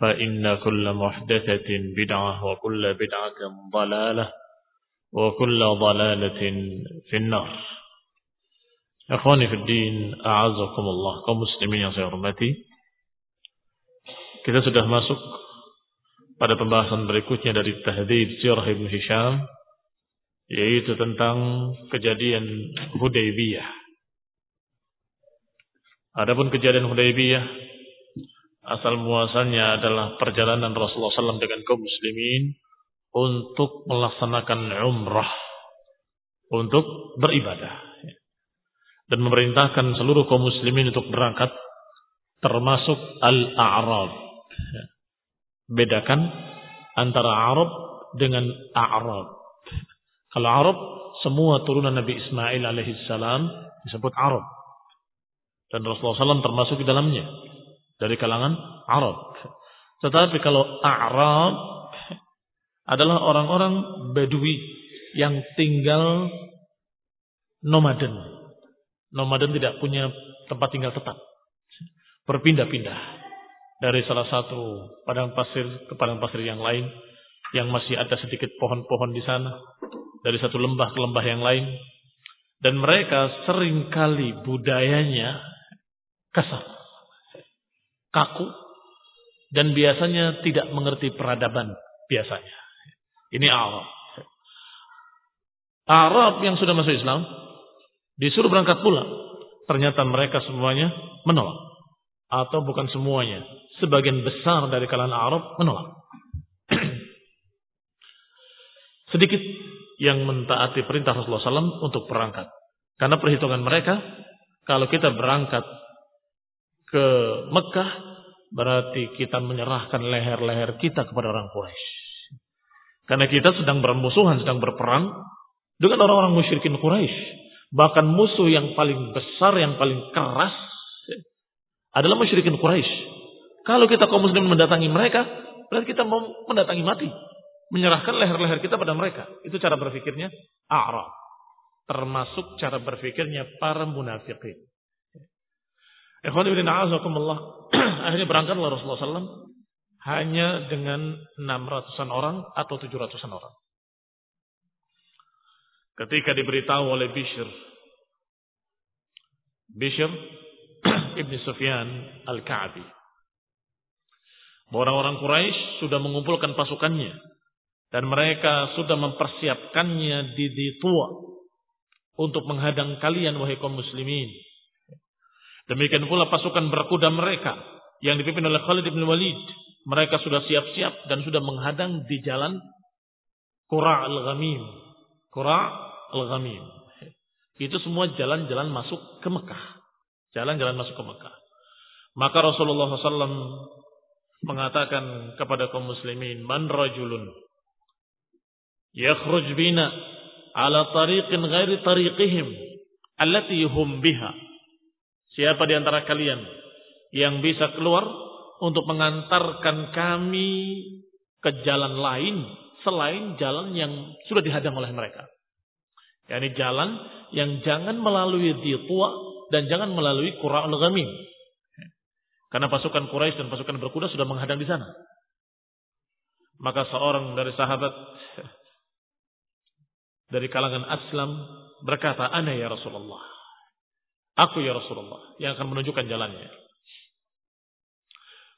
فإن كل محدثة بدعة وكل بدعة ضلالة وكل ضلالة في النار Ikhwani fi din, a'azakumullah, kaum muslimin yang saya hormati. Kita sudah masuk pada pembahasan berikutnya dari Tahdhib Sirah Ibn Hisham, yaitu tentang kejadian Hudaybiyah. Adapun kejadian Hudaybiyah, asal muasalnya adalah perjalanan Rasulullah SAW dengan kaum muslimin untuk melaksanakan umrah, untuk beribadah dan memerintahkan seluruh kaum muslimin untuk berangkat termasuk al-a'rab. Bedakan antara Arab dengan A'rab. Kalau Arab semua turunan Nabi Ismail alaihissalam disebut Arab. Dan Rasulullah SAW termasuk di dalamnya dari kalangan Arab. Tetapi kalau A'rab adalah orang-orang Badui yang tinggal nomaden Nomaden tidak punya tempat tinggal tetap. Berpindah-pindah. Dari salah satu padang pasir ke padang pasir yang lain. Yang masih ada sedikit pohon-pohon di sana. Dari satu lembah ke lembah yang lain. Dan mereka sering kali budayanya kasar. Kaku. Dan biasanya tidak mengerti peradaban. Biasanya. Ini Arab. Arab yang sudah masuk Islam Disuruh berangkat pulang. Ternyata mereka semuanya menolak. Atau bukan semuanya. Sebagian besar dari kalangan Arab menolak. Sedikit yang mentaati perintah Rasulullah SAW untuk berangkat. Karena perhitungan mereka, kalau kita berangkat ke Mekah, berarti kita menyerahkan leher-leher kita kepada orang Quraisy. Karena kita sedang bermusuhan, sedang berperang dengan orang-orang musyrikin Quraisy. Bahkan musuh yang paling besar, yang paling keras adalah musyrikin Quraisy. Kalau kita kaum muslim mendatangi mereka, berarti kita mau mendatangi mati. Menyerahkan leher-leher kita pada mereka. Itu cara berpikirnya A'rab. Termasuk cara berpikirnya para munafikin. Akhirnya berangkatlah Rasulullah SAW hanya dengan 600-an orang atau 700-an orang. Ketika diberitahu oleh Bishr. Bishr Ibn Sufyan Al-Ka'bi. Orang-orang Quraisy sudah mengumpulkan pasukannya. Dan mereka sudah mempersiapkannya di, di tua. Untuk menghadang kalian wahai kaum muslimin. Demikian pula pasukan berkuda mereka. Yang dipimpin oleh Khalid bin Walid. Mereka sudah siap-siap dan sudah menghadang di jalan Qura al-Ghamim Qura al-Ghamim. Itu semua jalan-jalan masuk ke Mekah. Jalan-jalan masuk ke Mekah. Maka Rasulullah SAW mengatakan kepada kaum muslimin, Man rajulun yakhruj bina ala tariqin ghairi tariqihim allati hum biha. Siapa di antara kalian yang bisa keluar untuk mengantarkan kami ke jalan lain selain jalan yang sudah dihadang oleh mereka. yakni jalan yang jangan melalui Ditua dan jangan melalui Qura'ul Ghamim. Karena pasukan Quraisy dan pasukan berkuda sudah menghadang di sana. Maka seorang dari sahabat dari kalangan Aslam berkata, "Ana ya Rasulullah." Aku ya Rasulullah yang akan menunjukkan jalannya.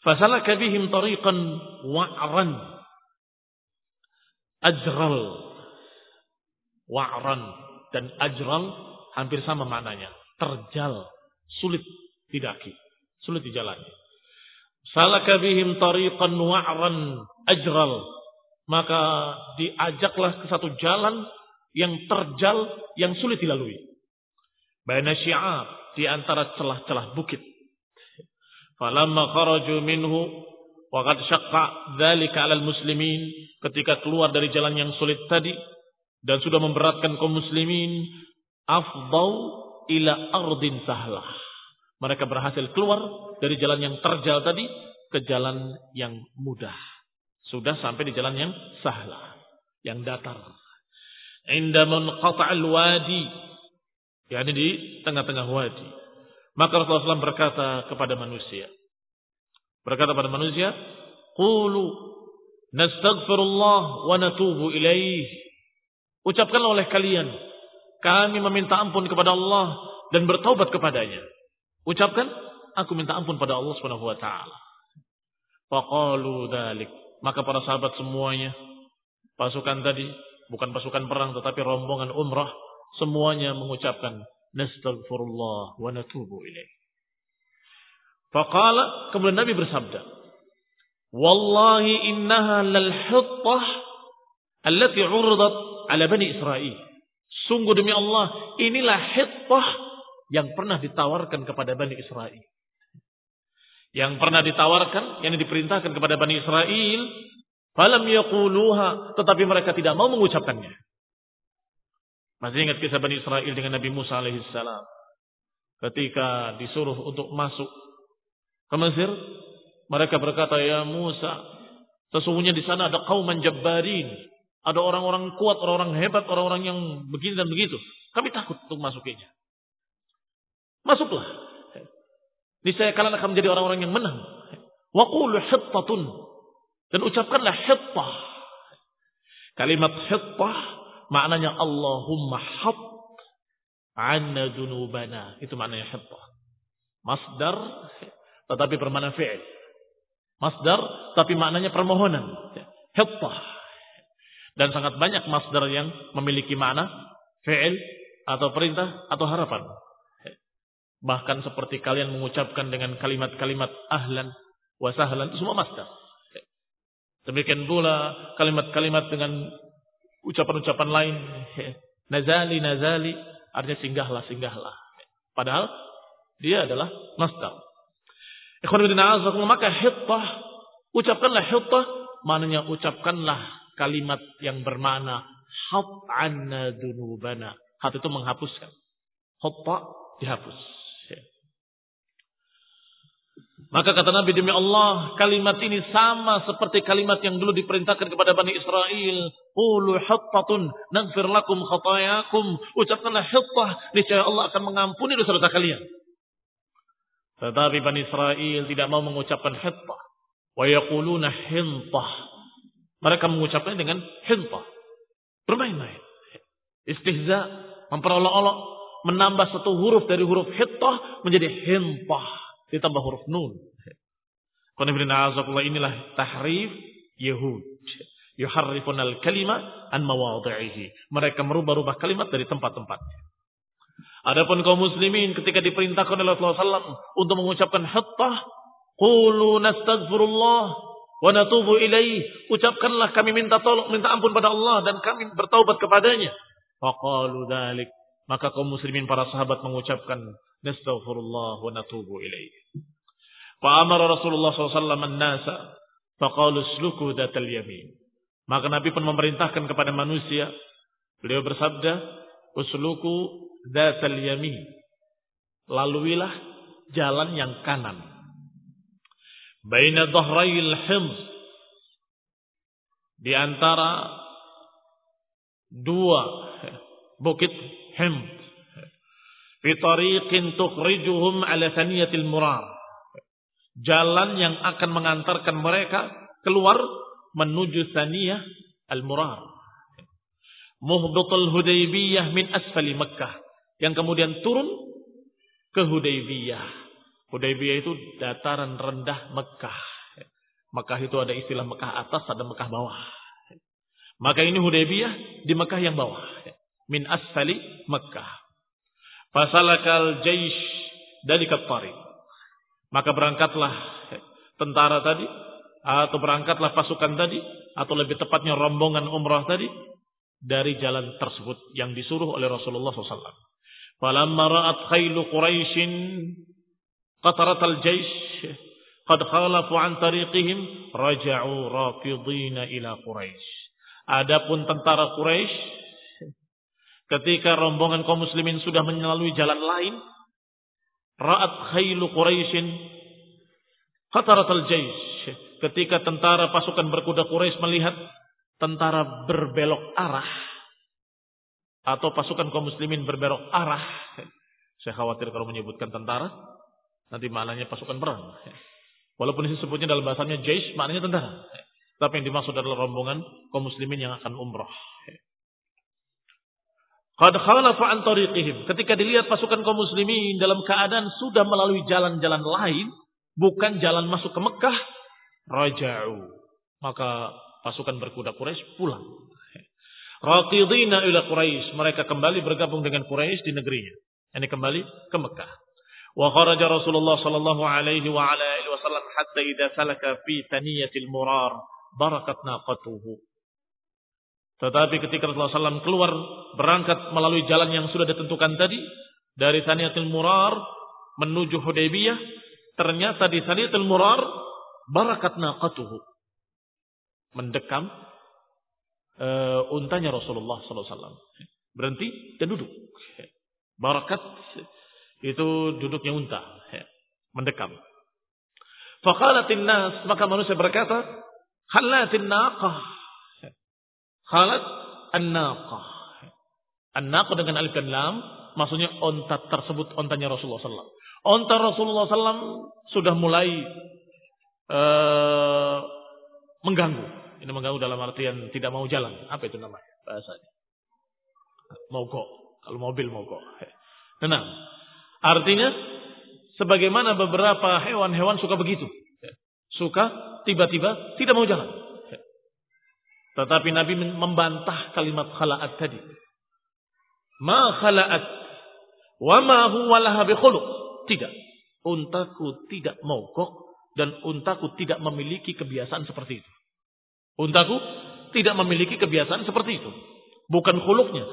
Fasalaka bihim tariqan wa'ran. Ajral. Wa'ran. Dan ajral hampir sama maknanya. Terjal. Sulit didaki. Sulit dijalani. Salaka bihim tariqan wa'ran. Ajral. Maka diajaklah ke satu jalan yang terjal yang sulit dilalui baina syi'ab di antara celah-celah bukit Falamma kharaju minhu wa qad syaqqa dzalika 'alal muslimin ketika keluar dari jalan yang sulit tadi dan sudah memberatkan kaum muslimin afdau ila ardin sahlah. Mereka berhasil keluar dari jalan yang terjal tadi ke jalan yang mudah. Sudah sampai di jalan yang sahlah, yang datar. Inda munqata'al wadi, yakni di tengah-tengah wadi. Maka Rasulullah SAW berkata kepada manusia. Berkata kepada manusia, Qulu nastaghfirullah wa natubu ilaih. Ucapkanlah oleh kalian, kami meminta ampun kepada Allah dan bertaubat kepadanya. Ucapkan, aku minta ampun pada Allah Subhanahu wa. Faqalu dzalik. Maka para sahabat semuanya pasukan tadi bukan pasukan perang tetapi rombongan umrah semuanya mengucapkan nastaghfirullah wa natubu ilaih. Faqala kemudian Nabi bersabda, "Wallahi innaha lal hittah allati 'uridat 'ala bani Israil." Sungguh demi Allah, inilah hittah yang pernah ditawarkan kepada Bani Israel. Yang pernah ditawarkan, yang diperintahkan kepada Bani Israel, falam yaquluha, tetapi mereka tidak mau mengucapkannya. Masih ingat kisah Bani Israel dengan Nabi Musa alaihissalam. Ketika disuruh untuk masuk ke Mesir, mereka berkata, Ya Musa, sesungguhnya di sana ada kaum menjabarin. Ada orang-orang kuat, orang-orang hebat, orang-orang yang begini dan begitu. Kami takut untuk masukinya. Masuklah. Niscaya kalian akan menjadi orang-orang yang menang. Waqulu hittatun. Dan ucapkanlah hittah. Kalimat hittah Maknanya Allahumma hab anna dunubana. Itu maknanya hittah. Masdar tetapi bermakna fi'il. Masdar tapi maknanya permohonan. Hittah. Dan sangat banyak masdar yang memiliki makna fi'il atau perintah atau harapan. Bahkan seperti kalian mengucapkan dengan kalimat-kalimat ahlan wa sahlan itu semua masdar. Demikian pula kalimat-kalimat dengan ucapan-ucapan lain nazali nazali artinya singgahlah singgahlah. Padahal dia adalah masdar ikhwan maka hittah ucapkanlah hittah maknanya ucapkanlah kalimat yang bermakna hat anna dunubana. Hat itu menghapuskan. Hittah dihapus maka kata Nabi demi Allah, kalimat ini sama seperti kalimat yang dulu diperintahkan kepada Bani Israel. Qulu hattatun naghfir lakum khatayakum. Ucapkanlah hittah, niscaya Allah akan mengampuni dosa-dosa kalian. Tetapi Bani Israel tidak mau mengucapkan hittah. Wa yaquluna hintah. Mereka mengucapkan dengan hintah. Bermain-main. Istihza, memperolok-olok, menambah satu huruf dari huruf hittah menjadi hintah ditambah huruf nun. inilah tahrif Yahud. Yuharrifun al-kalima an mawadhi'ihi. Mereka merubah-rubah kalimat dari tempat-tempatnya. Adapun kaum muslimin ketika diperintahkan oleh Rasulullah SAW untuk mengucapkan hattah, qulu nastaghfirullah wa natubu ilaih. Ucapkanlah kami minta tolong, minta ampun pada Allah dan kami bertaubat kepadanya. Faqalu dhalik. Maka kaum muslimin para sahabat mengucapkan nastaghfirullah wa natubu ilaih. Fa amara Rasulullah SAW an-nasa faqalu sluku datal yamin. Maka Nabi pun memerintahkan kepada manusia. Beliau bersabda, usluku datal yamin. Laluilah jalan yang kanan. Baina dhahrayil hims. Di antara dua bukit hims. Fi tariqin tukhrijuhum ala thaniyatil murar. Jalan yang akan mengantarkan mereka keluar menuju Saniyah Al-Murar. Muhbatul Hudaybiyah min asfali Mekah. Yang kemudian turun ke Hudaybiyah. Hudaybiyah itu dataran rendah Mekah. Mekah itu ada istilah Mekah atas, ada Mekah bawah. Maka ini Hudaybiyah di Mekah yang bawah. Min asfali Mekah. Fasalakal jaish dari kapari. Maka berangkatlah tentara tadi atau berangkatlah pasukan tadi atau lebih tepatnya rombongan umrah tadi dari jalan tersebut yang disuruh oleh Rasulullah SAW. Falamma ra'at khailu Quraisyin qatarat al-jaysh qad khalafu an tariqihim raja'u rafidina ila Quraisy. Adapun tentara Quraisy ketika rombongan kaum muslimin sudah melalui jalan lain ra'at khailu Quraisyin qatarat al-jaysh ketika tentara pasukan berkuda Quraisy melihat tentara berbelok arah atau pasukan kaum muslimin berbelok arah. Saya khawatir kalau menyebutkan tentara nanti maknanya pasukan perang. Walaupun ini sebutnya dalam bahasanya jais, maknanya tentara. Tapi yang dimaksud adalah rombongan kaum muslimin yang akan umrah. Qad khalafa an tariqihim. Ketika dilihat pasukan kaum muslimin dalam keadaan sudah melalui jalan-jalan lain, bukan jalan masuk ke Mekah, raja'u. Maka pasukan berkuda Quraisy pulang. Raqidina ila Quraisy, mereka kembali bergabung dengan Quraisy di negerinya. Ini kembali ke Mekah. Wa kharaja Rasulullah sallallahu alaihi wa ala alihi wasallam hatta idza salaka fi thaniyatil murar barakat naqatuhu. Tetapi ketika Rasulullah SAW keluar berangkat melalui jalan yang sudah ditentukan tadi dari Thaniyatul Murar menuju Hudaybiyah, ternyata di Thaniyatul Murar barakat naqatuhu. Mendekam uh, untanya Rasulullah SAW. Berhenti dan duduk. Barakat itu duduknya unta. Mendekam. Fakhalatin nas. Maka manusia berkata. Khalatin naqah. Khalat an-naqah. An-naqah dengan alif dan lam. Maksudnya onta tersebut ontanya Rasulullah SAW. Onta Rasulullah SAW sudah mulai uh, mengganggu. Ini mengganggu dalam artian tidak mau jalan. Apa itu namanya bahasanya? Mogok. Kalau mobil mogok. Tenang. Artinya sebagaimana beberapa hewan-hewan suka begitu. Suka tiba-tiba tidak mau jalan. Tetapi Nabi membantah kalimat khala'at tadi. Ma khala'at wa ma huwa laha Tidak. Untaku tidak mogok dan untaku tidak memiliki kebiasaan seperti itu. Untaku tidak memiliki kebiasaan seperti itu. Bukan khuluknya.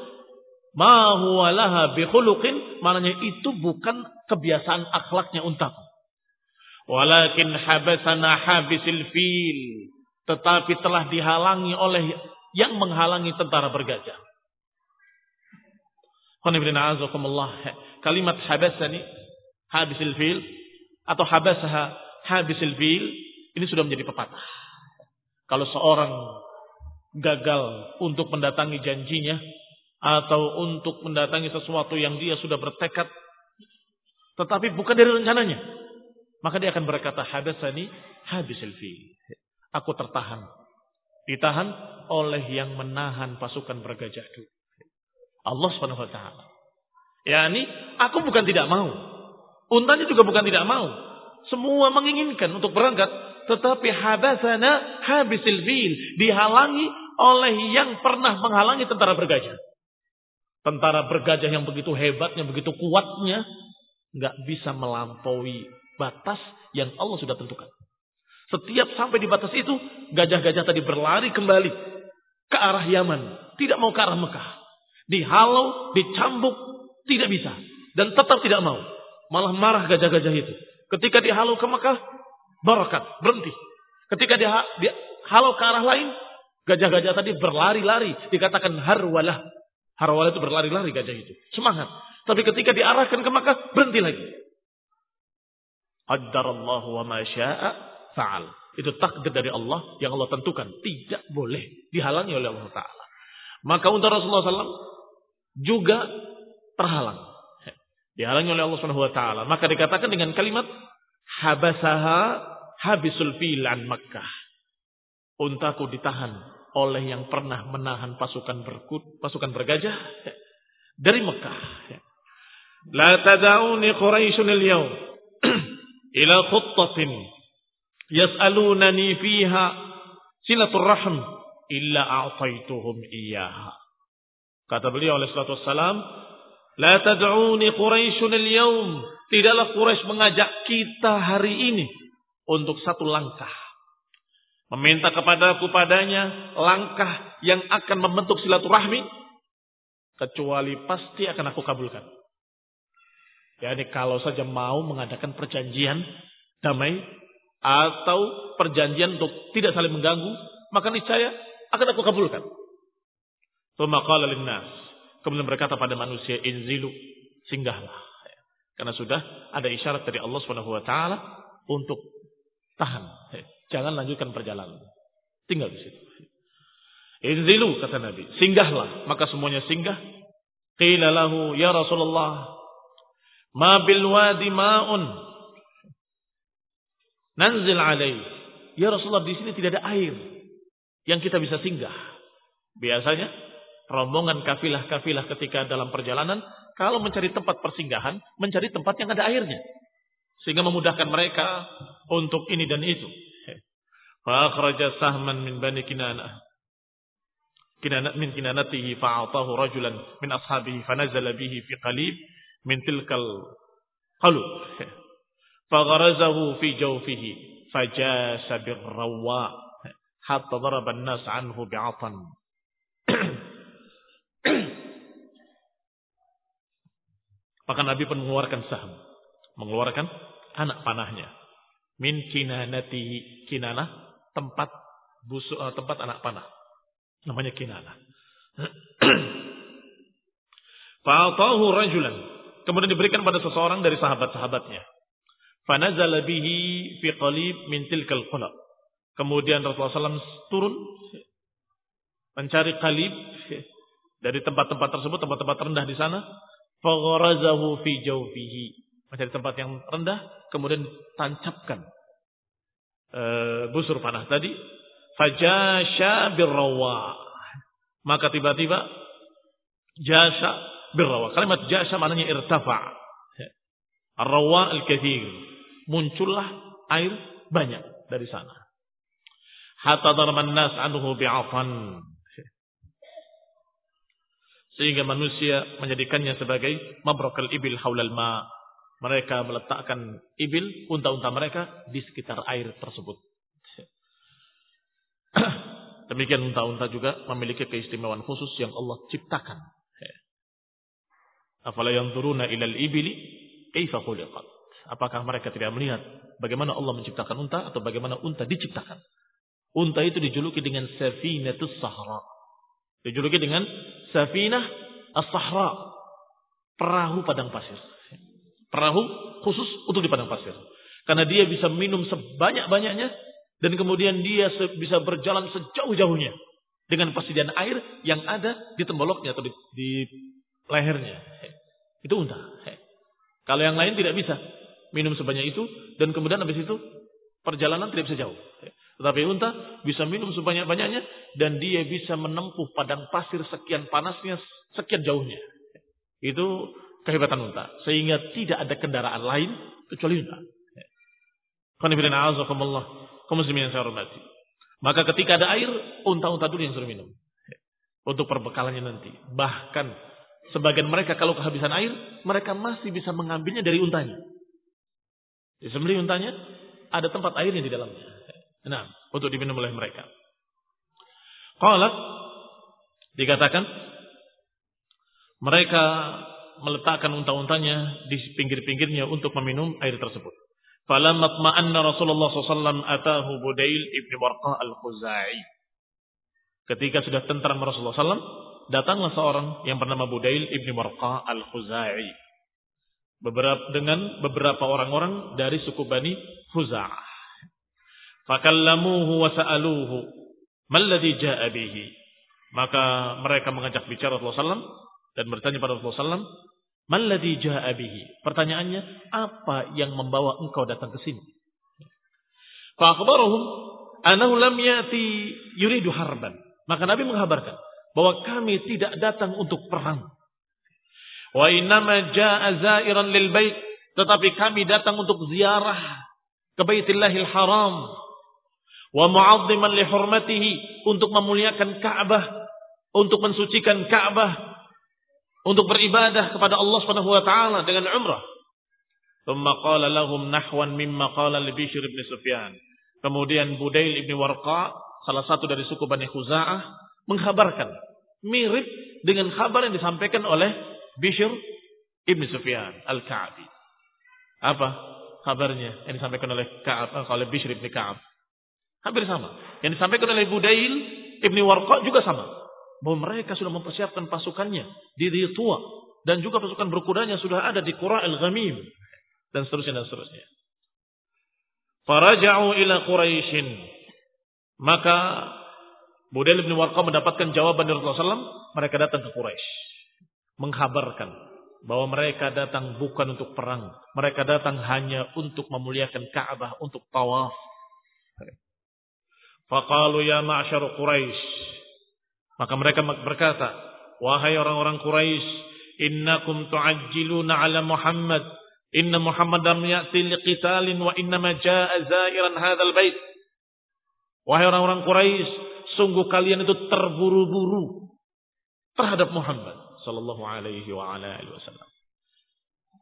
Ma huwa laha bikhuluqin, maknanya itu bukan kebiasaan akhlaknya untaku. Walakin habasana habisil fil. Tetapi telah dihalangi oleh yang menghalangi tentara bergajah. Kalimat habasani, habisil fil, atau habasaha habisil fil ini sudah menjadi pepatah. Kalau seorang gagal untuk mendatangi janjinya atau untuk mendatangi sesuatu yang dia sudah bertekad tetapi bukan dari rencananya, maka dia akan berkata habasani habisil fil. Aku tertahan. Ditahan oleh yang menahan pasukan bergajah itu. Allah Subhanahu wa taala. Yani aku bukan tidak mau. Untanya juga bukan tidak mau. Semua menginginkan untuk berangkat. Tetapi habasana habisil fil. Dihalangi oleh yang pernah menghalangi tentara bergajah. Tentara bergajah yang begitu hebatnya, begitu kuatnya. nggak bisa melampaui batas yang Allah sudah tentukan. Setiap sampai di batas itu, gajah-gajah tadi berlari kembali ke arah Yaman. Tidak mau ke arah Mekah. Dihalau, dicambuk, tidak bisa. Dan tetap tidak mau. Malah marah gajah-gajah itu. Ketika dihalau ke Mekah, barakat, berhenti. Ketika dia, dia halau ke arah lain, gajah-gajah tadi berlari-lari. Dikatakan harwalah. Harwalah itu berlari-lari gajah itu. Semangat. Tapi ketika diarahkan ke Mekah, berhenti lagi. Qaddarallahu wa fa'al. Itu takdir dari Allah yang Allah tentukan. Tidak boleh dihalangi oleh Allah Ta'ala. Maka untuk Rasulullah SAW juga terhalang. Dihalangi oleh Allah Subhanahu wa taala. Maka dikatakan dengan kalimat habasaha habisul fil an Makkah. Untaku ditahan oleh yang pernah menahan pasukan berkut, pasukan bergajah dari Mekah. La tad'uni Quraisyun al-yawm ila khuttatin yas'alunani fiha silatul rahm illa a'taituhum iyyaha. Kata beliau oleh salatu wassalam, La tad'uni Quraisyun al-yawm. Tidaklah Quraisy mengajak kita hari ini untuk satu langkah. Meminta kepadaku padanya langkah yang akan membentuk silaturahmi. Kecuali pasti akan aku kabulkan. Yani kalau saja mau mengadakan perjanjian damai atau perjanjian untuk tidak saling mengganggu, maka niscaya akan aku kabulkan. Qala linnas Kemudian berkata pada manusia, inzilu, singgahlah. Karena sudah ada isyarat dari Allah Subhanahu wa taala untuk tahan. Jangan lanjutkan perjalanan. Tinggal di situ. Inzilu kata Nabi, singgahlah. Maka semuanya singgah. Qila lahu ya Rasulullah, ma bil wadi ma'un. Nanzil alaih. Ya Rasulullah di sini tidak ada air yang kita bisa singgah. Biasanya rombongan kafilah-kafilah ketika dalam perjalanan, kalau mencari tempat persinggahan, mencari tempat yang ada airnya. Sehingga memudahkan mereka untuk ini dan itu. Fa'akhraja sahman min bani kinanah. Kinanat min kinanatihi fa'atahu rajulan min ashabihi fanazala bihi fi qalib min tilkal qalub. Fagharazahu fi jawfihi fajasa birrawa hatta daraba an-nas anhu bi'atan. Maka Nabi pun mengeluarkan saham. Mengeluarkan anak panahnya. Min kinanati kinanah. Tempat busuk, uh, tempat anak panah. Namanya kinanah. Fa'atahu rajulan. Kemudian diberikan pada seseorang dari sahabat-sahabatnya. Fanazala bihi fi qalib min tilkal qulab. Kemudian Rasulullah SAW turun mencari kalib dari tempat-tempat tersebut, tempat-tempat rendah di sana, fagharazahu fi jawfihi. Mencari tempat yang rendah, kemudian tancapkan e, busur panah tadi, fajasha birrawa. Maka tiba-tiba jasa birrawa. Kalimat jasa maknanya irtafa. Arrawa al-kathir. Muncullah air banyak dari sana. Hatta darman nas anhu sehingga manusia menjadikannya sebagai mabrokal ibil haulal ma. Mereka meletakkan ibil, unta-unta mereka di sekitar air tersebut. Demikian unta-unta juga memiliki keistimewaan khusus yang Allah ciptakan. Afala yang turuna ilal ibili kaifa khuliqat. Apakah mereka tidak melihat bagaimana Allah menciptakan unta atau bagaimana unta diciptakan? Unta itu dijuluki dengan safinatus sahra. Dijuluki dengan Safinah As-Sahra. Perahu padang pasir. Perahu khusus untuk di padang pasir. Karena dia bisa minum sebanyak-banyaknya. Dan kemudian dia bisa berjalan sejauh-jauhnya. Dengan persediaan air yang ada di temboloknya atau di, di lehernya. Itu unta. Kalau yang lain tidak bisa minum sebanyak itu. Dan kemudian habis itu perjalanan tidak bisa jauh. Tetapi unta bisa minum sebanyak-banyaknya dan dia bisa menempuh padang pasir sekian panasnya, sekian jauhnya. Itu kehebatan unta. Sehingga tidak ada kendaraan lain kecuali unta. yang saya hormati. Maka ketika ada air, unta-unta dulu yang suruh minum. Untuk perbekalannya nanti. Bahkan sebagian mereka kalau kehabisan air, mereka masih bisa mengambilnya dari untanya. Disembelih untanya, ada tempat airnya di dalamnya. Nah, untuk diminum oleh mereka. Qalat dikatakan Mereka meletakkan unta-untanya di pinggir-pinggirnya untuk meminum air tersebut. Falamma tma'anna Rasulullah SAW atahu Budail ibn Warqa al-Khuzai. Ketika sudah tentram Rasulullah SAW, datanglah seorang yang bernama Budail ibn Warqa al-Khuzai. Beberapa, dengan beberapa orang-orang dari suku Bani Khuza'ah. Fakallamuhu wa sa'aluhu. Ja'a. Maka mereka mengajak bicara Rasulullah SAW dan bertanya pada Rasulullah SAW, Malladhi ja'a. Pertanyaannya, apa yang membawa engkau datang ke sini? Fa'akhbaruhum anahu lam yati yuridu harban. Maka Nabi menghabarkan bahwa kami tidak datang untuk perang. Wa innama ja'a zairan lil bait, tetapi kami datang untuk ziarah ke Baitillahil Haram. Wa mu'azziman li hurmatihi. Untuk memuliakan Ka'bah, untuk mensucikan Ka'bah. Untuk beribadah kepada Allah Subhanahu wa taala dengan umrah. Thumma qala lahum nahwan mimma qala li Bishr bin Sufyan. Kemudian Budail ibn Warqa, salah satu dari suku Bani Khuza'ah, menghabarkan mirip dengan kabar yang disampaikan oleh Bishr ibn Sufyan al-Ka'bi. Apa kabarnya yang disampaikan oleh Ka'ab eh, oleh Bishr ibn Ka'ab? Hampir sama. Yang disampaikan oleh Budail ibn Warqa juga sama bahwa mereka sudah mempersiapkan pasukannya di Tua dan juga pasukan berkudanya sudah ada di Qura al-Ghamim dan seterusnya dan seterusnya. Faraja'u ila Quraisyin. Maka Budail bin Warqa mendapatkan jawaban dari Rasulullah SAW, mereka datang ke Quraisy menghabarkan bahwa mereka datang bukan untuk perang, mereka datang hanya untuk memuliakan Ka'bah, untuk tawaf. Faqalu ya ma'syar Quraisy maka mereka berkata, wahai orang-orang Quraisy, innakum tu'ajjiluna ala Muhammad. Inna Muhammad lam ya'ti liqitalin wa inna ma jaa'a zairan hadzal bait. Wahai orang-orang Quraisy, sungguh kalian itu terburu-buru terhadap Muhammad sallallahu alaihi wa ala alihi wasallam.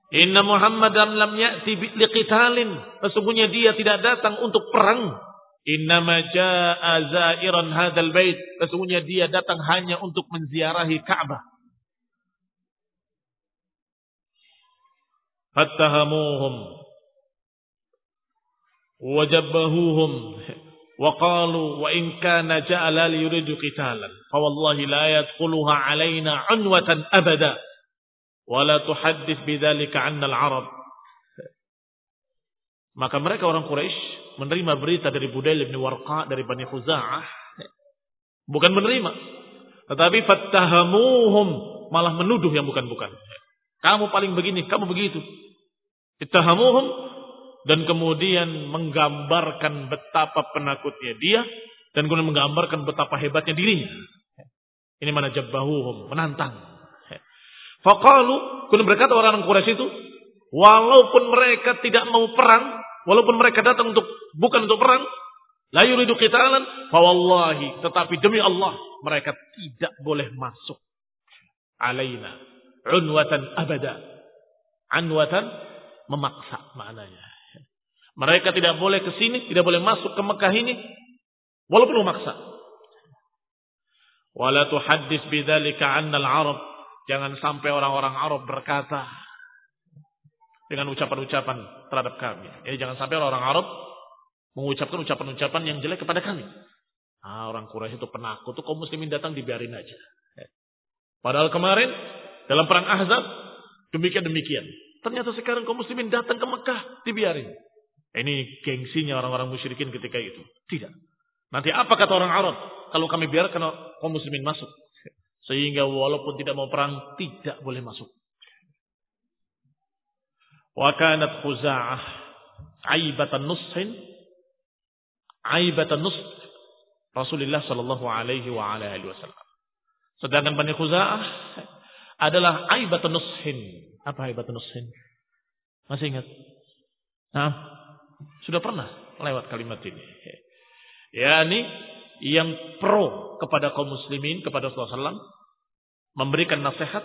Inna Muhammadan lam ya'ti liqitalin. Sesungguhnya dia tidak datang untuk perang. Innama jaa zairan hadzal bait. Sesungguhnya dia datang hanya untuk menziarahi Ka'bah. Fattahamuhum wajabbahuhum ja'ala li yuridu qitalan fa wallahi la yadkhuluha alaina unwatan abada wa la tuhaddith bidzalika 'anna al-arab maka mereka orang Quraisy menerima berita dari Budail bin Warqa dari Bani Khuza'ah. Bukan menerima. Tetapi fattahamuhum malah menuduh yang bukan-bukan. Kamu paling begini kamu begitu. Ittahamuhum dan kemudian menggambarkan betapa penakutnya dia dan kemudian menggambarkan betapa hebatnya dirinya ini mana jabbahuhum menantang faqalu kemudian berkata orang-orang Quraisy itu walaupun mereka tidak mau perang Walaupun mereka datang untuk bukan untuk perang, la yuridu qitalan, fa wallahi, tetapi demi Allah mereka tidak boleh masuk alaina unwatan abada. Anwatan memaksa maknanya. Mereka tidak boleh ke sini, tidak boleh masuk ke Mekah ini walaupun memaksa. Wala tuhaddis bidzalika 'anna al-'arab. Jangan sampai orang-orang Arab berkata, dengan ucapan-ucapan terhadap kami. Jadi jangan sampai orang Arab mengucapkan ucapan-ucapan yang jelek kepada kami. Ah, orang Quraisy itu penakut tuh kaum muslimin datang dibiarin aja. Padahal kemarin dalam perang Ahzab demikian demikian. Ternyata sekarang kaum muslimin datang ke Mekah dibiarin. Ini gengsinya orang-orang musyrikin ketika itu. Tidak. Nanti apa kata orang Arab kalau kami biarkan kaum muslimin masuk? Sehingga walaupun tidak mau perang, tidak boleh masuk. Wa kanat khuza'ah aibatan nushin aibatan nus. Rasulullah sallallahu alaihi wa alaihi wasallam. Sedangkan Bani Khuza'ah adalah aibatan nushin. Apa aibatan nushin? Masih ingat? Nah, sudah pernah lewat kalimat ini. Ya, ini yang pro kepada kaum muslimin, kepada Rasulullah SAW, memberikan nasihat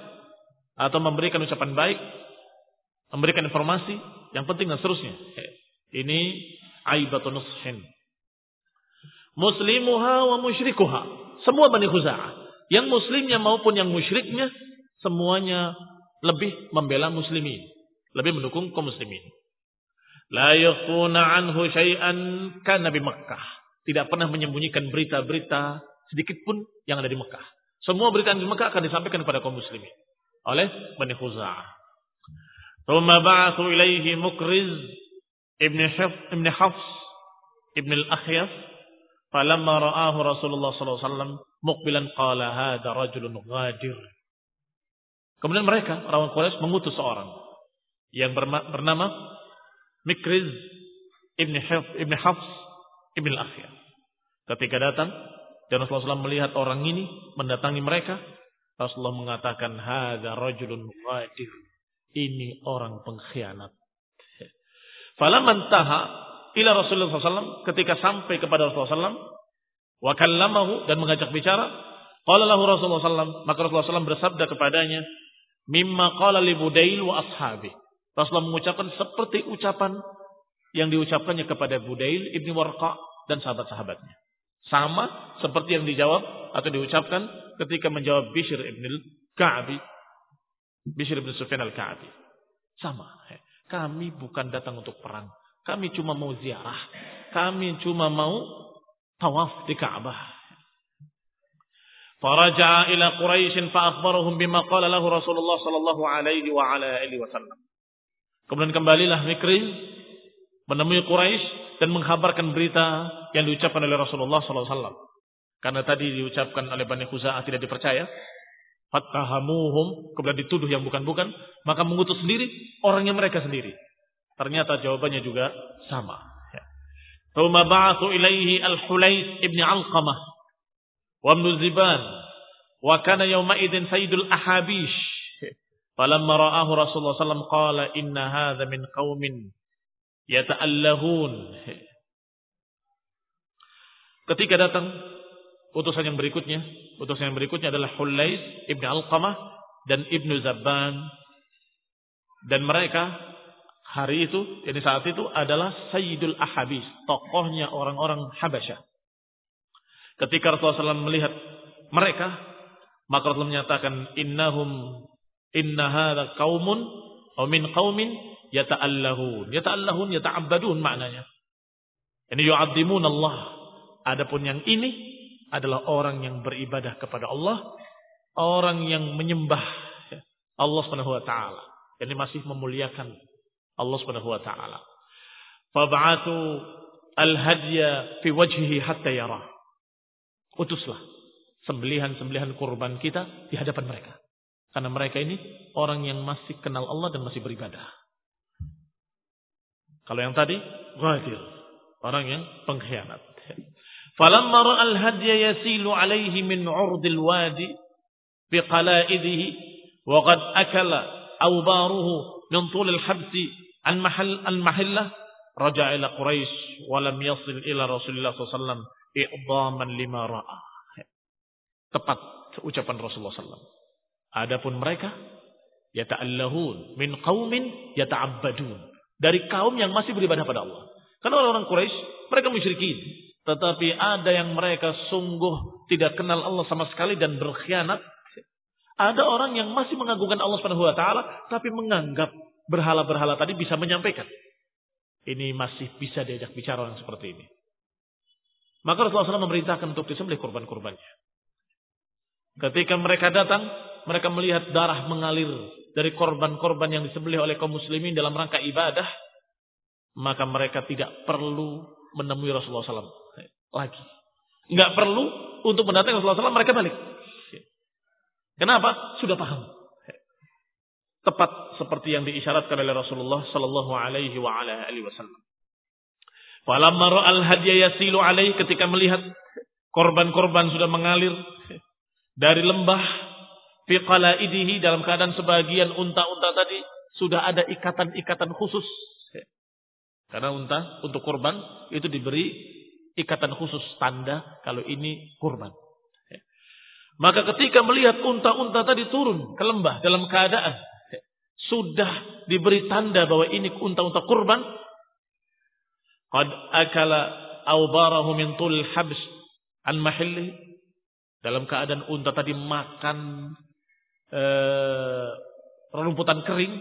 atau memberikan ucapan baik memberikan informasi yang penting dan seterusnya. Ini aibatun nushin. Muslimuha wa musyrikuha. Semua Bani Khuza'ah. Yang muslimnya maupun yang musyriknya Semuanya lebih membela muslimin. Lebih mendukung kaum muslimin. La yakuna anhu syai'an kan Nabi Mekah. Tidak pernah menyembunyikan berita-berita sedikit pun yang ada di Mekah. Semua berita yang di Mekah akan disampaikan kepada kaum muslimin oleh Bani Khuza'ah. Thumma ba'athu ilaihi Mukriz ibn Hafs ibn Hafs ibn al-Akhyas falamma ra'ahu Rasulullah sallallahu alaihi wasallam muqbilan qala hadha rajulun ghadir. Kemudian mereka orang Quraisy mengutus seorang yang bernama Mikriz ibn Hafs ibn Hafs ibn al-Akhyas. Ketika datang dan Rasulullah SAW melihat orang ini mendatangi mereka, Rasulullah mengatakan, Hada rajulun wadir. Ini orang pengkhianat. Falaman taha ila Rasulullah SAW ketika sampai kepada Rasulullah SAW wa kallamahu dan mengajak bicara qala lahu Rasulullah SAW maka Rasulullah SAW bersabda kepadanya mimma qala li Budail wa ashabi Rasulullah mengucapkan seperti ucapan yang diucapkannya kepada Budail ibni Warqa dan sahabat-sahabatnya sama seperti yang dijawab atau diucapkan ketika menjawab Bishr ibn al-Ka'bi. Bishr ibn Sufyan al-Ka'bi. Sama. Kami bukan datang untuk perang. Kami cuma mau ziarah. Kami cuma mau tawaf di Ka'bah. Faraja'a ila Quraisy fa akhbarahum bima qala lahu Rasulullah sallallahu alaihi wa ala alihi wasallam. Kemudian kembalilah Mikriz menemui Quraisy dan menghabarkan berita yang diucapkan oleh Rasulullah SAW. Karena tadi diucapkan oleh Bani Khuza'ah tidak dipercaya. Fattahamuhum, kemudian dituduh yang bukan-bukan. Maka mengutus sendiri orangnya mereka sendiri. Ternyata jawabannya juga sama. Thumma ba'athu ilaihi al-Hulais ibn Alqamah. Wa Ziban. Wa kana yawma idin sayyidul ahabish. Falamma ra'ahu Rasulullah SAW qala inna hadha min qawmin yata'allahun. Ketika datang utusan yang berikutnya, utusan yang berikutnya adalah Hulais ibn Alqamah dan ibnu Zabban dan mereka hari itu, ini saat itu adalah Sayyidul Ahabis, tokohnya orang-orang Habasyah. Ketika Rasulullah SAW melihat mereka, maka Rasulullah menyatakan innahum inna hadha qaumun aw min qaumin yata'allahun. Yata'allahun, yata'abbadun maknanya. Ini yu'addimun Allah. Adapun yang ini adalah orang yang beribadah kepada Allah. Orang yang menyembah Allah subhanahu wa ta'ala. Ini masih memuliakan Allah subhanahu wa ta'ala. Al-hadya fi wajhihi hatta yara. Utuslah sembelihan-sembelihan kurban kita di hadapan mereka. Karena mereka ini orang yang masih kenal Allah dan masih beribadah. Kalau yang tadi, ghadir. Orang yang pengkhianat. Falamma ra'al hadya yasilu alaihi min urdil wadi biqalaidihi wa qad akala awbaruhu min tul al-habsi an mahal an mahillah raja ila Quraisy wa lam yasil ila Rasulullah sallallahu i'daman lima ra'a. Tepat ucapan Rasulullah sallallahu Adapun mereka yata'allahun min qaumin yata'abbadun dari kaum yang masih beribadah pada Allah. Karena orang-orang Quraisy mereka musyrikin, tetapi ada yang mereka sungguh tidak kenal Allah sama sekali dan berkhianat. Ada orang yang masih mengagungkan Allah Subhanahu wa taala tapi menganggap berhala-berhala tadi bisa menyampaikan. Ini masih bisa diajak bicara orang seperti ini. Maka Rasulullah SAW memerintahkan untuk disembelih kurban-kurbannya. Ketika mereka datang, mereka melihat darah mengalir dari korban-korban yang disembelih oleh kaum muslimin dalam rangka ibadah, maka mereka tidak perlu menemui Rasulullah SAW lagi. Nggak perlu untuk mendatangi Rasulullah SAW, mereka balik. Kenapa? Sudah paham. Tepat seperti yang diisyaratkan oleh Rasulullah Sallallahu Alaihi Wasallam. Falamma al hadiah yasilu alaih ketika melihat korban-korban sudah mengalir dari lembah fi qalaidihi dalam keadaan sebagian unta-unta tadi sudah ada ikatan-ikatan khusus. Karena unta untuk kurban itu diberi ikatan khusus tanda kalau ini kurban. Maka ketika melihat unta-unta tadi turun ke lembah dalam keadaan sudah diberi tanda bahwa ini unta-unta kurban, qad akala awbarahu min tul habs an mahilli dalam keadaan unta tadi makan eh, Rumputan kering.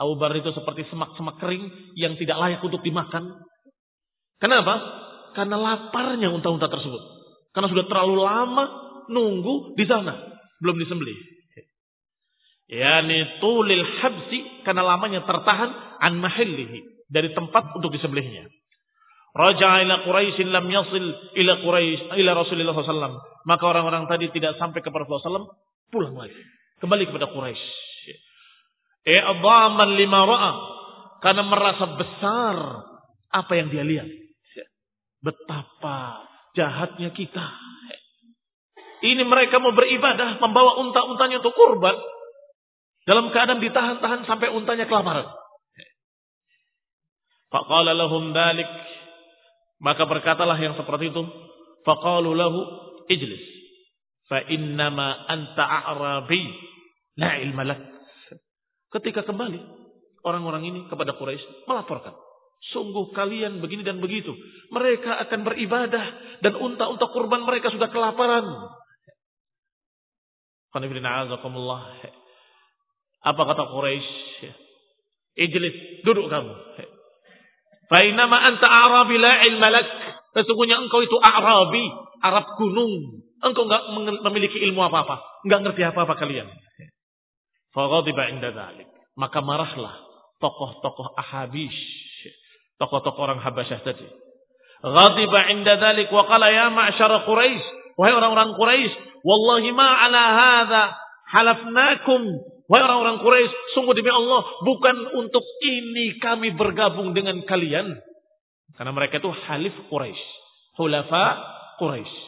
Aubar itu seperti semak-semak kering yang tidak layak untuk dimakan. Kenapa? Karena laparnya unta-unta tersebut. Karena sudah terlalu lama nunggu di sana. Belum disembelih. Yani tulil habsi karena lamanya tertahan an mahallihi dari tempat untuk disembelihnya. Raja ila Quraisy lam yasil ila Quraisy ila Rasulullah SAW. Maka orang-orang tadi tidak sampai kepada Rasulullah SAW, pulang lagi. Kembali kepada Quraisy. I'dhaman lima ra'a. Karena merasa besar apa yang dia lihat. Betapa jahatnya kita. Ini mereka mau beribadah, membawa unta-untanya untuk kurban. Dalam keadaan ditahan-tahan sampai untanya kelaparan. Faqala lahum dalik maka berkatalah yang seperti itu, faqalu lahu ijlis. Fa innama anta a'rabi la ilma lak. Ketika kembali orang-orang ini kepada Quraisy melaporkan, sungguh kalian begini dan begitu. Mereka akan beribadah dan unta-unta kurban mereka sudah kelaparan. Apa kata Quraisy? Ijlis, duduk kamu. Fainama anta Arabi la ilma lak. Sesungguhnya engkau itu Arabi, Arab gunung. Engkau enggak memiliki ilmu apa-apa, enggak ngerti apa-apa kalian. Faghadiba inda dzalik. Maka marahlah tokoh-tokoh Ahabish, tokoh-tokoh orang Habasyah tadi. Ghadiba inda dzalik wa qala ya ma'syara Quraisy, wahai orang-orang Quraisy, wallahi ma ala hadza halafnakum Wahai orang-orang Quraisy, sungguh demi Allah, bukan untuk ini kami bergabung dengan kalian. Karena mereka itu halif Quraisy. Hulafa Quraisy.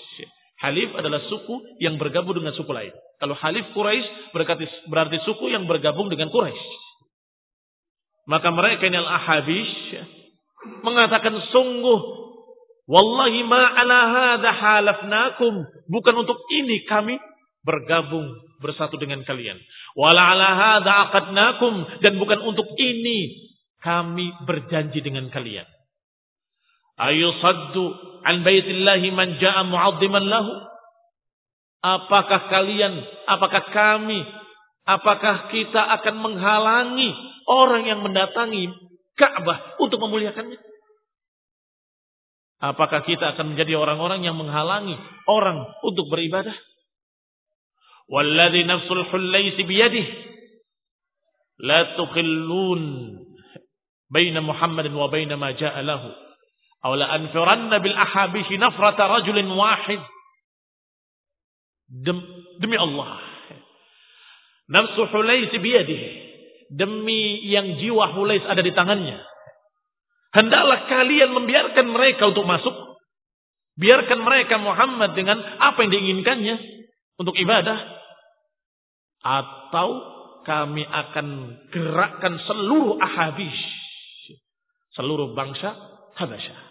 Halif adalah suku yang bergabung dengan suku lain. Kalau halif Quraisy berarti, berarti suku yang bergabung dengan Quraisy. Maka mereka ini al-Ahabish mengatakan sungguh wallahi ma ala hadha halafnakum bukan untuk ini kami bergabung bersatu dengan kalian. Wala ala hadza aqadnakum dan bukan untuk ini kami berjanji dengan kalian. Ayusaddu an baitillahi man ja'a mu'azziman lahu? Apakah kalian, apakah kami, apakah kita akan menghalangi orang yang mendatangi Ka'bah untuk memuliakannya? Apakah kita akan menjadi orang-orang yang menghalangi orang untuk beribadah? Walladhi nafsul hulaysi biyadih la tukhillun baina Muhammadin wa baina ma ja'a lahu Aula anfiranna bil ahabishi nafrata rajulin wahid. Dem, demi Allah. Nafsu Hulais biyadihi. Demi yang jiwa Hulais ada di tangannya. Hendaklah kalian membiarkan mereka untuk masuk. Biarkan mereka Muhammad dengan apa yang diinginkannya untuk ibadah. Atau kami akan gerakkan seluruh ahabis Seluruh bangsa Habasyah.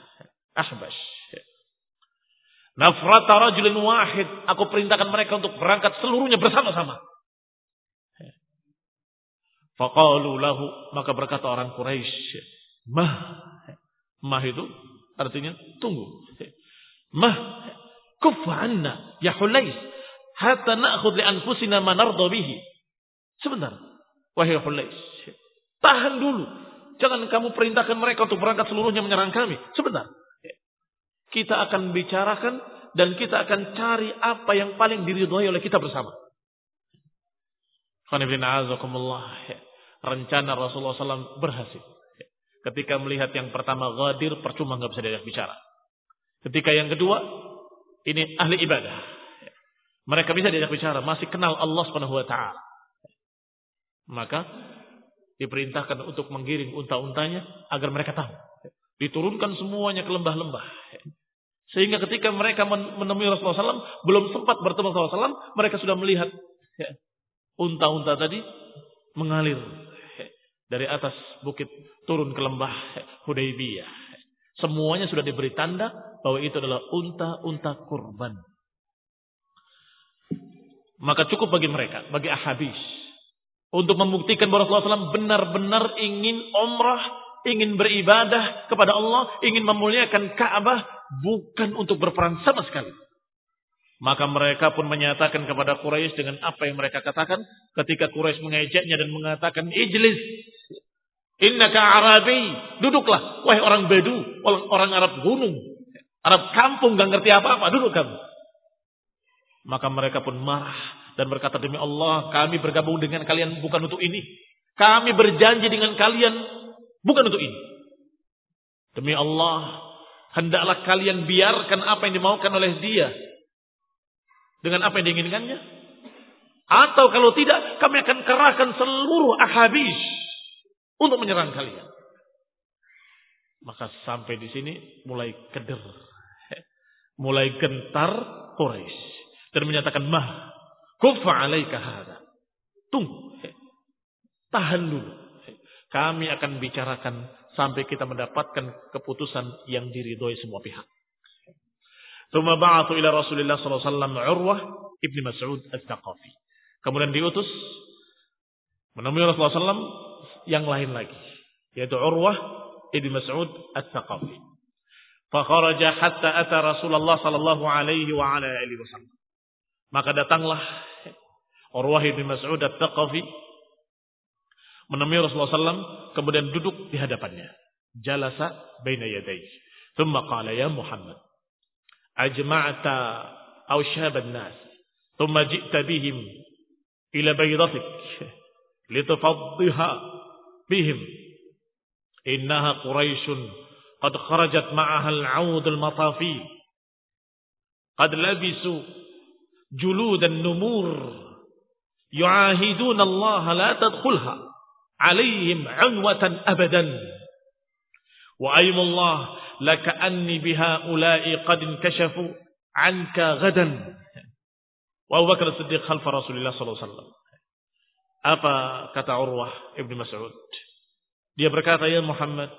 Ahbash Nafrata rajulin wahid aku perintahkan mereka untuk berangkat seluruhnya bersama-sama Faqalu lahu maka berkata orang Quraisy mah mah itu artinya tunggu mah kufa anna ya Hulais hatta na'khudh li anfusina ma narda bihi. Sebentar. Wahai Hulais. Tahan dulu. Jangan kamu perintahkan mereka untuk berangkat seluruhnya menyerang kami. Sebentar. Kita akan bicarakan dan kita akan cari apa yang paling diridhoi oleh kita bersama. Rencana Rasulullah SAW berhasil. Ketika melihat yang pertama Ghadir, percuma nggak bisa diajak bicara. Ketika yang kedua, ini ahli ibadah. Mereka bisa diajak bicara, masih kenal Allah Subhanahu wa taala. Maka diperintahkan untuk menggiring unta-untanya agar mereka tahu. Diturunkan semuanya ke lembah-lembah. Sehingga ketika mereka menemui Rasulullah SAW, belum sempat bertemu Rasulullah SAW, mereka sudah melihat unta-unta tadi mengalir dari atas bukit turun ke lembah Hudaybiyah. Semuanya sudah diberi tanda bahwa itu adalah unta-unta kurban. Maka cukup bagi mereka, bagi ahabis. Untuk membuktikan bahwa Rasulullah SAW benar-benar ingin umrah, ingin beribadah kepada Allah, ingin memuliakan Ka'bah, bukan untuk berperan sama sekali. Maka mereka pun menyatakan kepada Quraisy dengan apa yang mereka katakan. Ketika Quraisy mengejeknya dan mengatakan ijlis innaka arabi duduklah wahai orang bedu orang Arab gunung Arab kampung gak ngerti apa-apa duduk kamu. Maka mereka pun marah dan berkata demi Allah kami bergabung dengan kalian bukan untuk ini. Kami berjanji dengan kalian bukan untuk ini. Demi Allah hendaklah kalian biarkan apa yang dimaukan oleh dia dengan apa yang diinginkannya? Atau kalau tidak, kami akan kerahkan seluruh ahabis untuk menyerang kalian. Maka sampai di sini mulai keder. Mulai gentar Quraisy dan menyatakan mah kufa alaika hada. Tunggu. Tahan dulu. Kami akan bicarakan sampai kita mendapatkan keputusan yang diridhoi semua pihak. Tuma ba'athu ila Rasulillah sallallahu alaihi wasallam Urwah ibni Mas'ud Al-Thaqafi. Kemudian diutus menemui Rasulullah SAW yang lain lagi, yaitu Urwah ibni Mas'ud Al-Thaqafi. Fakharaja hatta ata Rasulullah sallallahu alaihi wa ala alihi wasallam. Maka datanglah Urwah ibni Mas'ud Al-Thaqafi menemui Rasulullah SAW, kemudian duduk di hadapannya. Jalasa baina yadayhi. Thumma qala ya Muhammad, ajma'ta aw shaban nas, thumma ji'ta bihim ila baydatik litufaddiha bihim. Innaha quraishun, qad kharajat ma'aha al-'aud al-matafi. Qad labisu julud an-numur yu'ahiduna Allah la tadkhulha alaihim anwatan abadan wa aymullah laka'anni bihaula'i qad inkashafu anka gadan wa Abu Bakar Siddiq khalfa Rasulullah sallallahu alaihi wasallam apa kata Urwah Ibn Mas'ud? Dia berkata ya Muhammad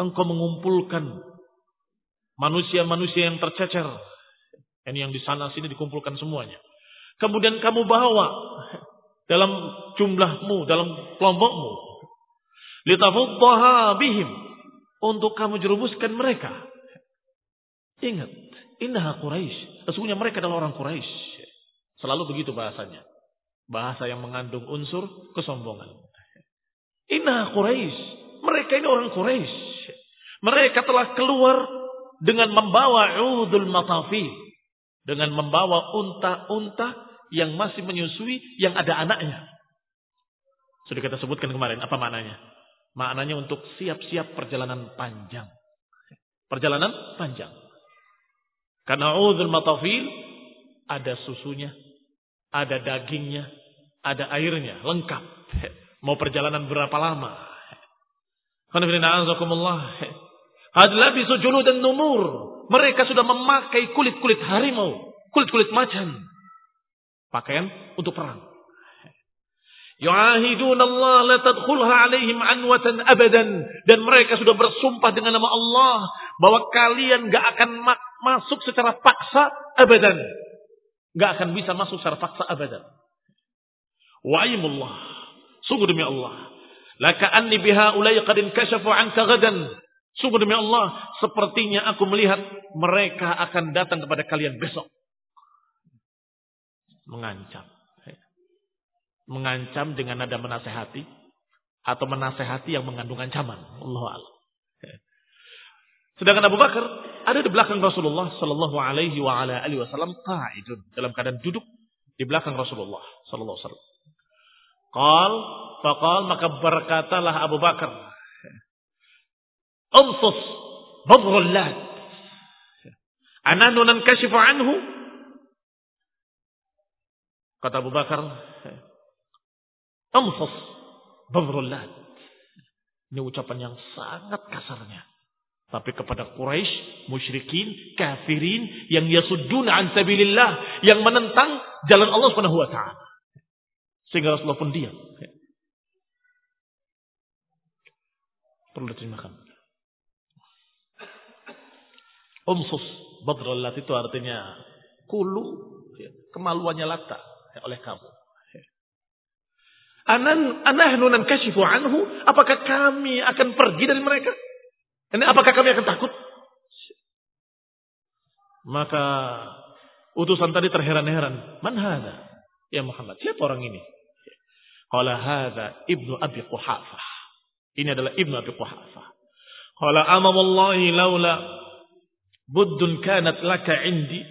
engkau mengumpulkan manusia-manusia yang tercecer. Ini yang di sana sini dikumpulkan semuanya. Kemudian kamu bawa dalam jumlahmu dalam kelompokmu litafuddaha bihim untuk kamu jerumuskan mereka. Ingat, indah Quraisy. Sesungguhnya mereka adalah orang Quraisy. Selalu begitu bahasanya. Bahasa yang mengandung unsur kesombongan. Indah Quraisy. Mereka ini orang Quraisy. Mereka telah keluar dengan membawa udul matafi. Dengan membawa unta-unta yang masih menyusui yang ada anaknya. Sudah kita sebutkan kemarin apa maknanya? Maknanya untuk siap-siap perjalanan panjang. Perjalanan panjang. Karena uzul matafil ada susunya, ada dagingnya, ada airnya, lengkap. Mau perjalanan berapa lama? Hadlabisu dan numur. Mereka sudah memakai kulit-kulit harimau, kulit-kulit macan. Pakaian untuk perang. Yu'ahidun Allah la tadkhulha alaihim anwatan abadan. Dan mereka sudah bersumpah dengan nama Allah bahwa kalian gak akan ma masuk secara paksa abadan. Gak akan bisa masuk secara paksa abadan. Wa'imullah. Sungguh demi Allah. Laka anni biha ulai qad kashafu anka gadan. Sungguh demi Allah, sepertinya aku melihat mereka akan datang kepada kalian besok. Mengancam mengancam dengan nada menasehati atau menasehati yang mengandung ancaman. Allah Allah. Sedangkan Abu Bakar ada di belakang Rasulullah Sallallahu Alaihi Wasallam qaidun dalam keadaan duduk di belakang Rasulullah Sallallahu Alaihi Wasallam. Qal, maka berkatalah Abu Bakar, Umsus badrul lad. Ananu nankashifu anhu. Kata Abu Bakar, Amsas Badrullah. Ini ucapan yang sangat kasarnya. Tapi kepada Quraisy, musyrikin, kafirin yang yasudduna an sabilillah, yang menentang jalan Allah Subhanahu wa taala. Sehingga Rasulullah pun diam. Perlu diterimakan. Umsus Badrullah itu artinya kulu kemaluannya lata oleh kamu. Anan anahnu kashifu anhu? Apakah kami akan pergi dari mereka? Ini apakah kami akan takut? Maka Utusan tadi terheran-heran. Man hada? Ya Muhammad, siapa orang ini? Qala hada ibnu Abi Quhafah. Ini adalah ibnu Abi Quhafah. Qala amawallahi laula buddun kanat laka indi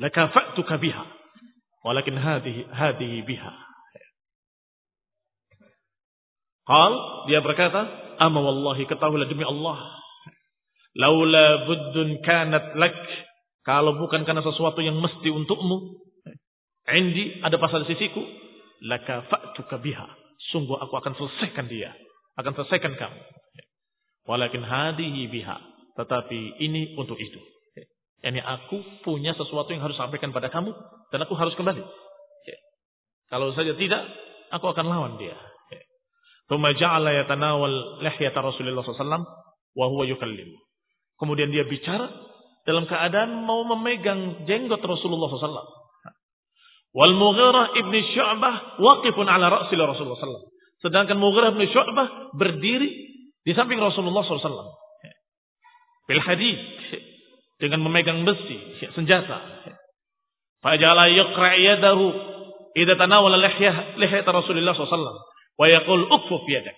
lakafa'tuka biha. Walakin hadihi hadihi biha. Qal dia berkata, "Ama wallahi ketahuilah demi Allah, laula buddun kanat lak kalau bukan karena sesuatu yang mesti untukmu, indi ada pasal sisiku, laka fa'tuka biha. Sungguh aku akan selesaikan dia, akan selesaikan kamu. Walakin hadihi biha, tetapi ini untuk itu. Yani aku punya sesuatu yang harus sampaikan pada kamu dan aku harus kembali. Kalau saja tidak, aku akan lawan dia. Ja'ala yatanawal lihyata Rasulullah SAW wa huwa yukallim. Kemudian dia bicara dalam keadaan mau memegang jenggot Rasulullah SAW. Wal Mughirah ibni Syu'bah waqifun ala ra'sil Rasulullah SAW. Sedangkan Mughirah ibni Syu'bah berdiri di samping Rasulullah SAW. Bil hadid dengan memegang besi, senjata. Fajala yaqra' yadahu idza tanawala lihyah lihyata Rasulullah SAW wa yaqul ukfuf yadak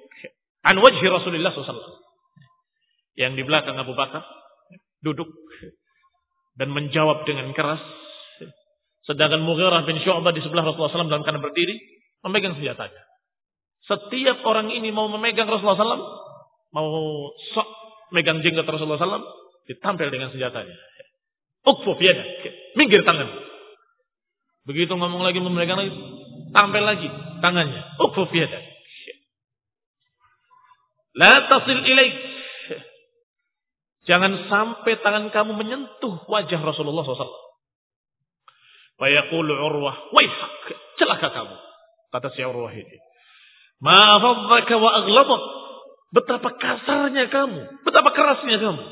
an wajhi Rasulullah SAW. Yang di belakang Abu Bakar duduk dan menjawab dengan keras. Sedangkan Mughirah bin Syu'bah di sebelah Rasulullah SAW dalam keadaan berdiri memegang senjatanya. Setiap orang ini mau memegang Rasulullah SAW, mau sok megang jenggot Rasulullah SAW, ditampil dengan senjatanya. Ukfuf yadak, minggir tangan. Begitu ngomong lagi memegang lagi, tampil lagi tangannya. Ukfuf yadak. La tasil ilaik. Jangan sampai tangan kamu menyentuh wajah Rasulullah SAW. Fayaqulu Urwah, waihak, celaka kamu. Kata si Urwah ini. Ma'afadzaka wa. Betapa kasarnya kamu. Betapa kerasnya kamu.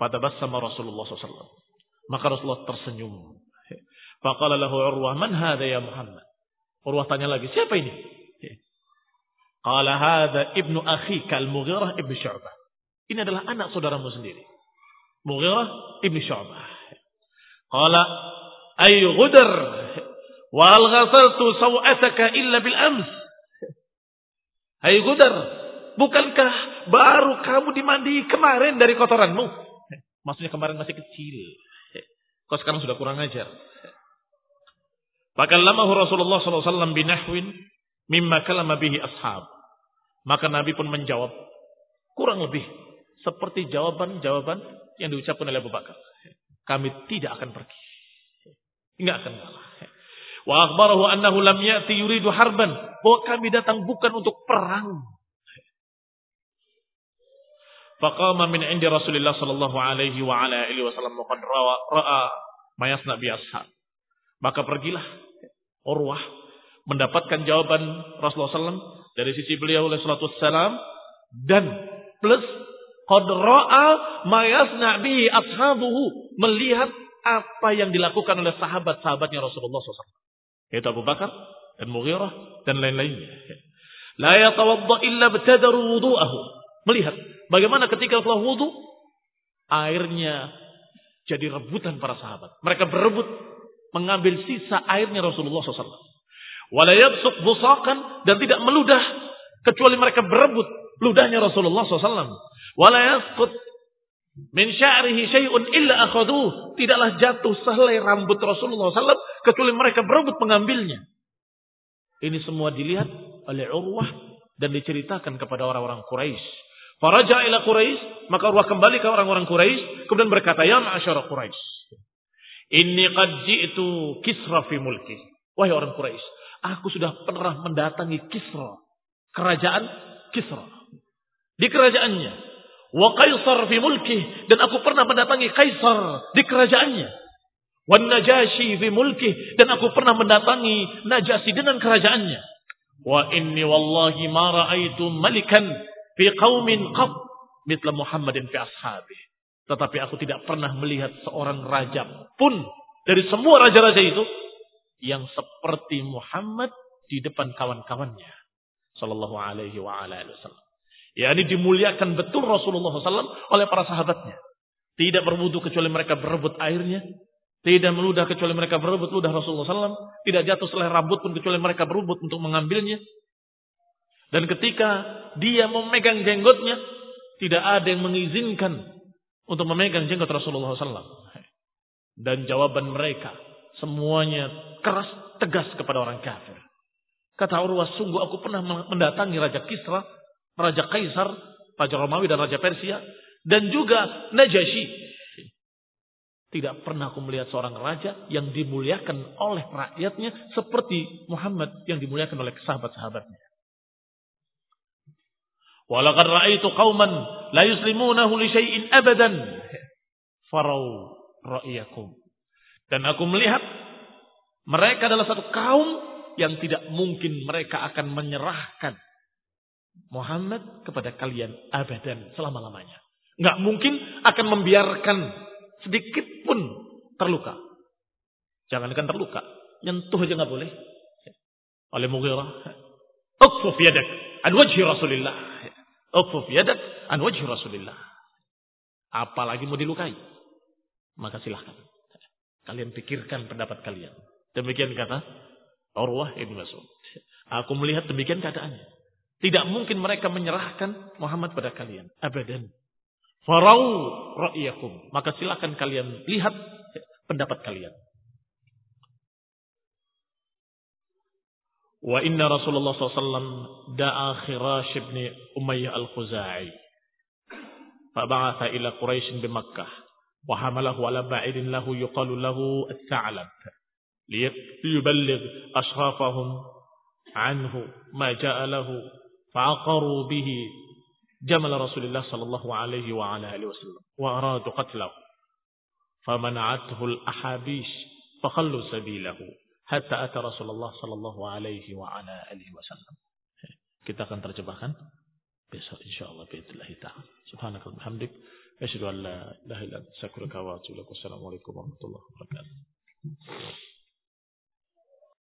Pada sama Rasulullah SAW. Maka Rasulullah tersenyum. Faqala lahu Urwah, man hadha ya Muhammad? Urwah tanya lagi, siapa ini? Qala hadha ibnu akhika al-Mughirah ibnu Syu'bah. Ini adalah anak saudaramu sendiri. Mughirah ibnu Syu'bah. Qala ay ghudar wa al ghasaltu saw'ataka illa bil ams. Ay ghudar, bukankah baru kamu dimandi kemarin dari kotoranmu? Maksudnya kemarin masih kecil. Kau sekarang sudah kurang ajar. Fakallamahu Rasulullah SAW binahwin mimma kalama bihi ashab. Maka Nabi pun menjawab kurang lebih seperti jawaban-jawaban yang diucapkan oleh Abu Bakar. Kami tidak akan pergi. Enggak akan kalah. Wa akhbarahu annahu lam ya'ti yuridu harban. Bahwa kami datang bukan untuk perang. Faqama min indi Rasulullah sallallahu alaihi wa ala alihi wasallam wa qad ra'a ma bi ashab. Maka pergilah Urwah mendapatkan jawaban Rasulullah SAW dari sisi beliau oleh salatu salam dan plus qad ra'a ma bihi ashabuhu melihat apa yang dilakukan oleh sahabat-sahabatnya Rasulullah SAW yaitu Abu Bakar dan Mughirah dan lain-lainnya. La yatawadda illa btadaru wudu'ahu. Melihat bagaimana ketika setelah wudu airnya jadi rebutan para sahabat mereka berebut mengambil sisa airnya Rasulullah SAW Walayabsuk busakan dan tidak meludah kecuali mereka berebut ludahnya Rasulullah SAW. Walayaskut min sya'rihi syai'un illa akhaduh. Tidaklah jatuh sehelai rambut Rasulullah SAW kecuali mereka berebut mengambilnya. Ini semua dilihat oleh Urwah dan diceritakan kepada orang-orang Quraisy. Faraja ila Quraisy, maka Urwah kembali ke orang-orang Quraisy kemudian berkata, "Ya ma'asyara Quraisy, inni qad ji'tu Kisra fi mulki." Wahai orang Quraisy, Aku sudah pernah mendatangi Kisra. Kerajaan Kisra. Di kerajaannya. Wa Kaisar fi mulki. Dan aku pernah mendatangi Kaisar di kerajaannya. Wa Najasyi fi mulki. Dan aku pernah mendatangi Najasyi dengan kerajaannya. Wa inni wallahi ma ra'aitu malikan fi qawmin qab. Mitla Muhammadin fi ashabi. Tetapi aku tidak pernah melihat seorang raja pun dari semua raja-raja itu yang seperti Muhammad di depan kawan-kawannya. Sallallahu alaihi wa wasallam. Ya, ini dimuliakan betul Rasulullah SAW oleh para sahabatnya. Tidak berwudu kecuali mereka berebut airnya. Tidak meludah kecuali mereka berebut ludah Rasulullah SAW. Tidak jatuh selai rambut pun kecuali mereka berebut untuk mengambilnya. Dan ketika dia memegang jenggotnya, tidak ada yang mengizinkan untuk memegang jenggot Rasulullah SAW. Dan jawaban mereka semuanya keras tegas kepada orang kafir. Kata Urwah, sungguh aku pernah mendatangi Raja Kisra, Raja Kaisar, Raja Romawi dan Raja Persia, dan juga Najasyi, tidak pernah aku melihat seorang raja yang dimuliakan oleh rakyatnya seperti Muhammad yang dimuliakan oleh sahabat-sahabatnya. Walaqad ra'aitu qauman la yuslimunahu li syai'in abadan farau ra'yakum. Dan aku melihat mereka adalah satu kaum yang tidak mungkin mereka akan menyerahkan Muhammad kepada kalian abadan selama-lamanya. Enggak mungkin akan membiarkan sedikit pun terluka. Jangankan terluka, nyentuh aja nggak boleh. Oleh Mughirah, ukfuf yadak an wajhi Rasulillah. Ukfuf yadak an wajhi Rasulillah. Apalagi mau dilukai, maka silahkan. Kalian pikirkan pendapat kalian. Demikian kata Urwah ibn Mas'ud. Aku melihat demikian keadaannya. Tidak mungkin mereka menyerahkan Muhammad pada kalian. Abadan. Farau ra'yakum. Maka silakan kalian lihat pendapat kalian. وإن رسول الله صلى الله عليه وسلم دعا خراش بن أمية الخزاعي. فبعث إلى قريش بمكة وحمله على بعير له يقال له الثعلب ليبلغ أشرافهم عنه ما جاء له فعقروا به. جمل رسول الله صلى الله عليه وعلى آله وسلم وأرادوا قتله فمنعته الأحابيش فخلوا سبيله. hatta ata Rasulullah sallallahu alaihi wa ala alihi wasallam. Kita akan terjemahkan besok insyaallah باذن ta'ala. تعالى. hamdik asyhadu an la ilaha illa anta astaghfiruka wa atubu ilaik. Assalamualaikum warahmatullahi wabarakatuh.